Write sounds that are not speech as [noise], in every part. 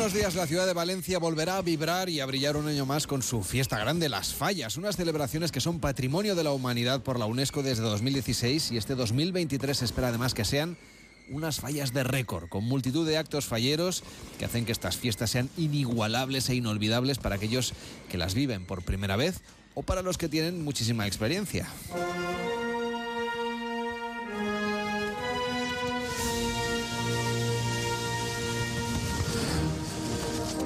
unos días la ciudad de Valencia volverá a vibrar y a brillar un año más con su fiesta grande, Las Fallas, unas celebraciones que son patrimonio de la humanidad por la UNESCO desde 2016 y este 2023 se espera además que sean unas fallas de récord, con multitud de actos falleros que hacen que estas fiestas sean inigualables e inolvidables para aquellos que las viven por primera vez o para los que tienen muchísima experiencia.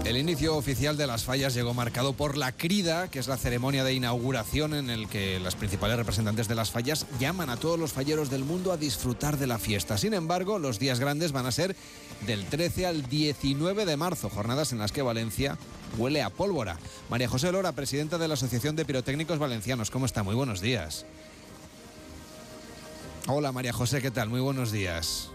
El inicio oficial de las fallas llegó marcado por la crida, que es la ceremonia de inauguración en el que las principales representantes de las fallas llaman a todos los falleros del mundo a disfrutar de la fiesta. Sin embargo, los días grandes van a ser del 13 al 19 de marzo, jornadas en las que Valencia huele a pólvora. María José Lora, presidenta de la Asociación de Pirotécnicos Valencianos, ¿cómo está? Muy buenos días. Hola María José, ¿qué tal? Muy buenos días.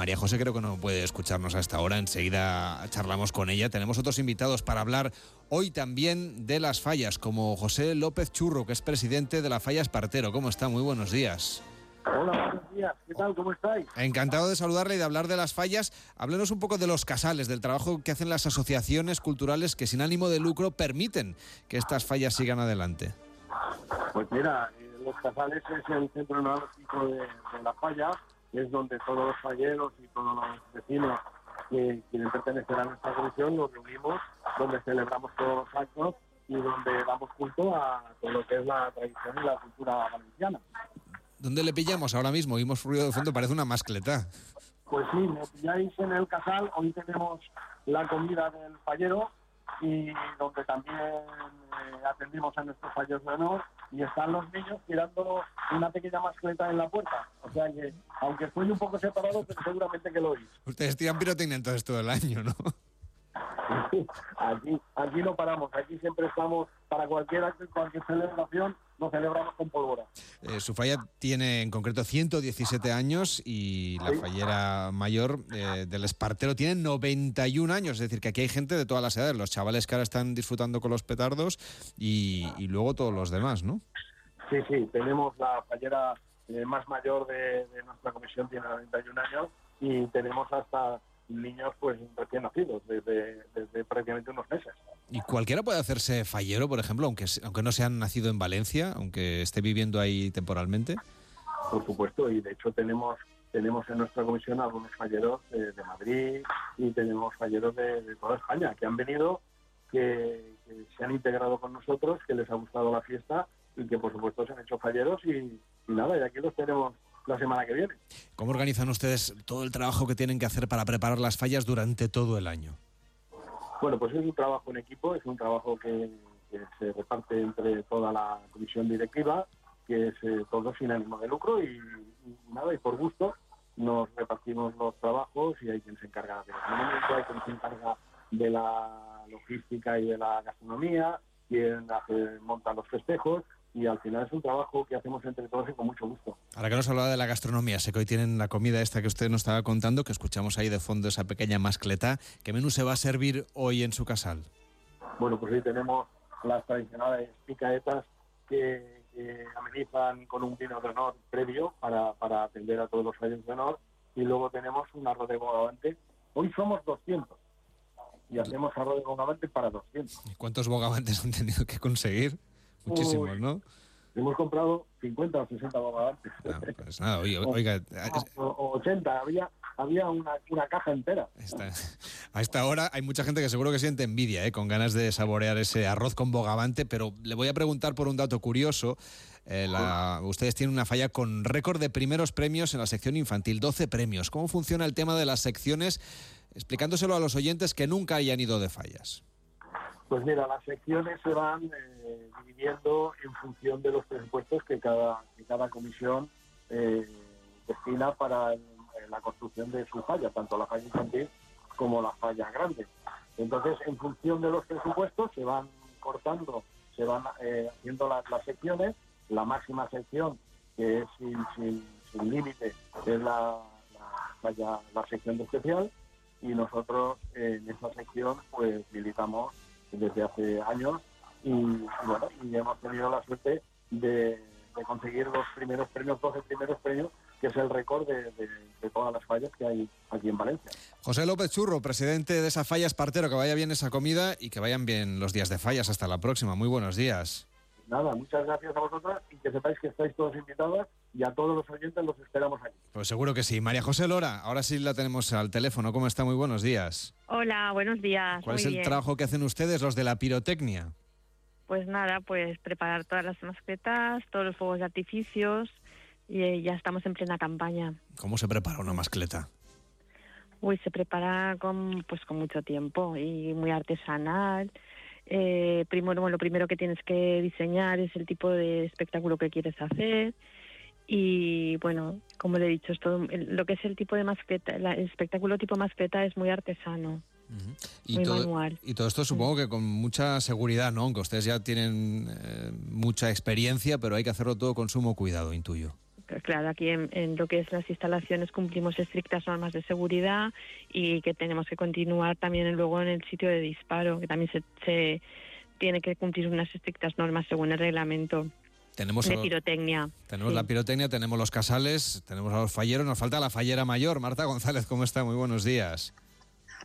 María José creo que no puede escucharnos a esta hora, enseguida charlamos con ella. Tenemos otros invitados para hablar hoy también de las fallas, como José López Churro, que es presidente de la Falla Espartero. ¿Cómo está? Muy buenos días. Hola, buenos días. ¿Qué tal? ¿Cómo estáis? Encantado de saludarle y de hablar de las fallas. Háblenos un poco de los casales, del trabajo que hacen las asociaciones culturales que sin ánimo de lucro permiten que estas fallas sigan adelante. Pues mira, eh, los casales es el centro neurológico de, de la falla es donde todos los falleros y todos los vecinos que quieren pertenecer a nuestra comisión nos reunimos, donde celebramos todos los actos y donde damos culto a todo lo que es la tradición y la cultura valenciana. ¿Dónde le pillamos ahora mismo? Oímos ruido de fondo, parece una mascleta. Pues sí, me pilláis en el casal, hoy tenemos la comida del fallero y donde también eh, atendimos a nuestros fallos de honor y están los niños tirando una pequeña mascleta en la puerta. O sea que, aunque estoy un poco separado, pero seguramente que lo oís. Ustedes tiran pirotecnia entonces todo el año, ¿no? [laughs] aquí, aquí no paramos, aquí siempre estamos para cualquier acto cualquier celebración nos celebramos con pólvora. Eh, su falla tiene en concreto 117 años y la fallera mayor eh, del Espartero tiene 91 años. Es decir, que aquí hay gente de todas las edades, los chavales que ahora están disfrutando con los petardos y, y luego todos los demás, ¿no? Sí, sí, tenemos la fallera eh, más mayor de, de nuestra comisión, tiene 91 años, y tenemos hasta niños pues recién nacidos, desde, desde prácticamente unos meses. Y cualquiera puede hacerse fallero, por ejemplo, aunque, aunque no se han nacido en Valencia, aunque esté viviendo ahí temporalmente. Por supuesto, y de hecho tenemos tenemos en nuestra comisión algunos falleros de, de Madrid y tenemos falleros de, de toda España que han venido, que, que se han integrado con nosotros, que les ha gustado la fiesta y que por supuesto se han hecho falleros y, y nada, y aquí los tenemos la semana que viene. ¿Cómo organizan ustedes todo el trabajo que tienen que hacer para preparar las fallas durante todo el año? Bueno, pues es un trabajo en equipo, es un trabajo que, que se reparte entre toda la comisión directiva, que es eh, todo sin ánimo de lucro y, y nada, y por gusto nos repartimos los trabajos y hay quien se encarga del mantenimiento, hay quien se encarga de la logística y de la gastronomía, quien hace, monta los festejos y al final es un trabajo que hacemos entre todos y con mucho gusto. Ahora que nos hablaba de la gastronomía, sé que hoy tienen la comida esta que usted nos estaba contando, que escuchamos ahí de fondo esa pequeña mascleta. ¿Qué menú se va a servir hoy en su casal? Bueno, pues hoy tenemos las tradicionales picaetas que, que amenizan con un vino de honor previo para, para atender a todos los fallos de honor. Y luego tenemos un arroz de bogavante. Hoy somos 200 y hacemos arroz de bogavante para 200. ¿Y ¿Cuántos bogavantes han tenido que conseguir? Muchísimos, Uy. ¿no? Hemos comprado 50 o 60 bogavantes. Pues nada, oye, [laughs] oiga, O, o 80, había, había una, una caja entera. Esta- a esta hora hay mucha gente que seguro que siente envidia, ¿eh? con ganas de saborear ese arroz con bogavante, pero le voy a preguntar por un dato curioso. Eh, la- ustedes tienen una falla con récord de primeros premios en la sección infantil, 12 premios. ¿Cómo funciona el tema de las secciones? Explicándoselo a los oyentes que nunca hayan ido de fallas. Pues mira, las secciones se van eh, dividiendo en función de los presupuestos que cada, que cada comisión eh, destina para el- la construcción de su falla, tanto la falla infantil como la falla grande. Entonces, en función de los presupuestos, se van cortando, se van eh, haciendo las, secciones. La máxima sección, que es sin, sin- sin límite, es la, la falla, la sección de especial. Y nosotros eh, en esa sección, pues militamos desde hace años y, bueno, y hemos tenido la suerte de, de conseguir los primeros premios, 12 primeros premios, que es el récord de, todas las fallas que hay aquí en Valencia. José López Churro, presidente de esa falla Espartero, que vaya bien esa comida y que vayan bien los días de fallas. Hasta la próxima. Muy buenos días. Nada, muchas gracias a vosotras y que sepáis que estáis todos invitados y a todos los oyentes los esperamos aquí. Pues seguro que sí. María José Lora, ahora sí la tenemos al teléfono. ¿Cómo está? Muy buenos días. Hola, buenos días. ¿Cuál es el trabajo que hacen ustedes, los de la pirotecnia? Pues nada, pues preparar todas las mascletas, todos los fuegos de artificios y eh, ya estamos en plena campaña. ¿Cómo se prepara una mascleta? Uy, se prepara con, pues, con mucho tiempo y muy artesanal. Eh, primero, lo primero que tienes que diseñar es el tipo de espectáculo que quieres hacer y bueno, como le he dicho, es todo, lo que es el tipo de mascleta, el espectáculo tipo mascleta es muy artesano. y, muy todo, manual. y todo esto supongo que con mucha seguridad, ¿no? Aunque ustedes ya tienen eh, mucha experiencia, pero hay que hacerlo todo con sumo cuidado, intuyo. Claro, aquí en, lo que es las instalaciones cumplimos estrictas normas de seguridad y que tenemos que continuar también luego en el sitio de disparo, que también se, tiene que cumplir unas estrictas normas según el reglamento. Tenemos de pirotecnia. Tenemos la pirotecnia, tenemos los casales, tenemos a los falleros, nos falta la fallera mayor. Marta González, ¿cómo está? Muy buenos días.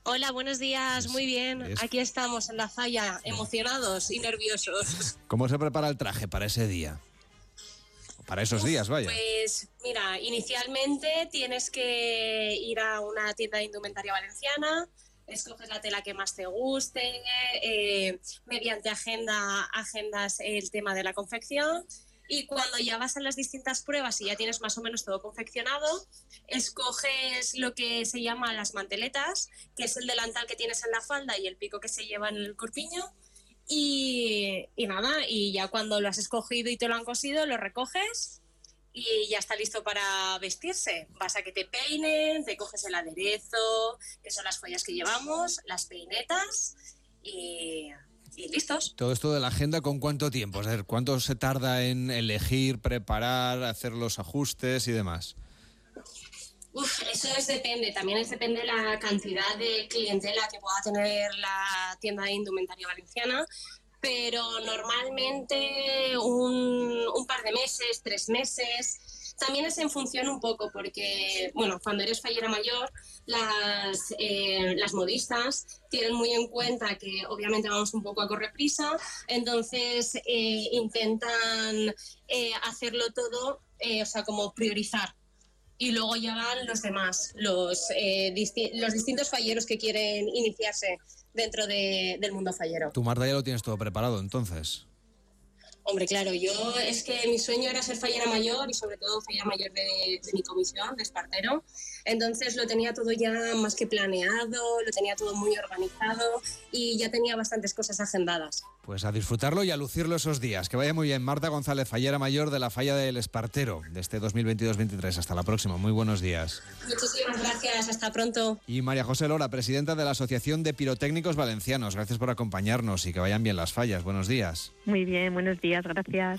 Hola, buenos días, muy bien. Aquí estamos en la falla, emocionados y nerviosos. [laughs] ¿Cómo se prepara el traje para ese día? Para esos días, vaya. Pues mira, inicialmente tienes que ir a una tienda de indumentaria valenciana, escoges la tela que más te guste, eh, mediante agenda agendas el tema de la confección. Y cuando ya vas a las distintas pruebas y ya tienes más o menos todo confeccionado, escoges lo que se llama las manteletas, que es el delantal que tienes en la falda y el pico que se lleva en el corpiño. Y, nada, y ya cuando lo has escogido y te lo han cosido, lo recoges y ya está listo para vestirse. Vas a que te peinen, te coges el aderezo, que son las joyas que llevamos, las peinetas y, y listos. Todo esto de la agenda, ¿con cuánto tiempo? Es decir, ¿cuánto se tarda en elegir, preparar, hacer los ajustes y demás? Uf, eso es depende, también es depende de la cantidad de clientela que pueda tener la tienda de indumentaria valenciana, pero normalmente un, un par de meses, tres meses. También es en función un poco, porque, bueno, cuando eres fallera mayor, las, eh, las modistas tienen muy en cuenta que obviamente vamos un poco a correr prisa, entonces eh, intentan eh, hacerlo todo, o sea, como priorizar y luego ya van los demás, los, eh, los distintos falleros que quieren iniciarse dentro del mundo fallero. Tu Marta ya lo tienes todo preparado entonces. Hombre, claro, yo es que mi sueño era ser fallera mayor y sobre todo fallera mayor de, de mi comisión, de Espartero. Entonces lo tenía todo ya más que planeado, lo tenía todo muy organizado y ya tenía bastantes cosas agendadas. Pues a disfrutarlo y a lucirlo esos días. Que vaya muy bien. Marta González, fallera mayor de la falla del Espartero de este 2022-23. Hasta la próxima. Muy buenos días. Muchísimas gracias. Hasta pronto. Y María José Lora, presidenta de la Asociación de Pirotécnicos Valencianos. Gracias por acompañarnos y que vayan bien las fallas. Buenos días. Muy bien, buenos días. Gracias.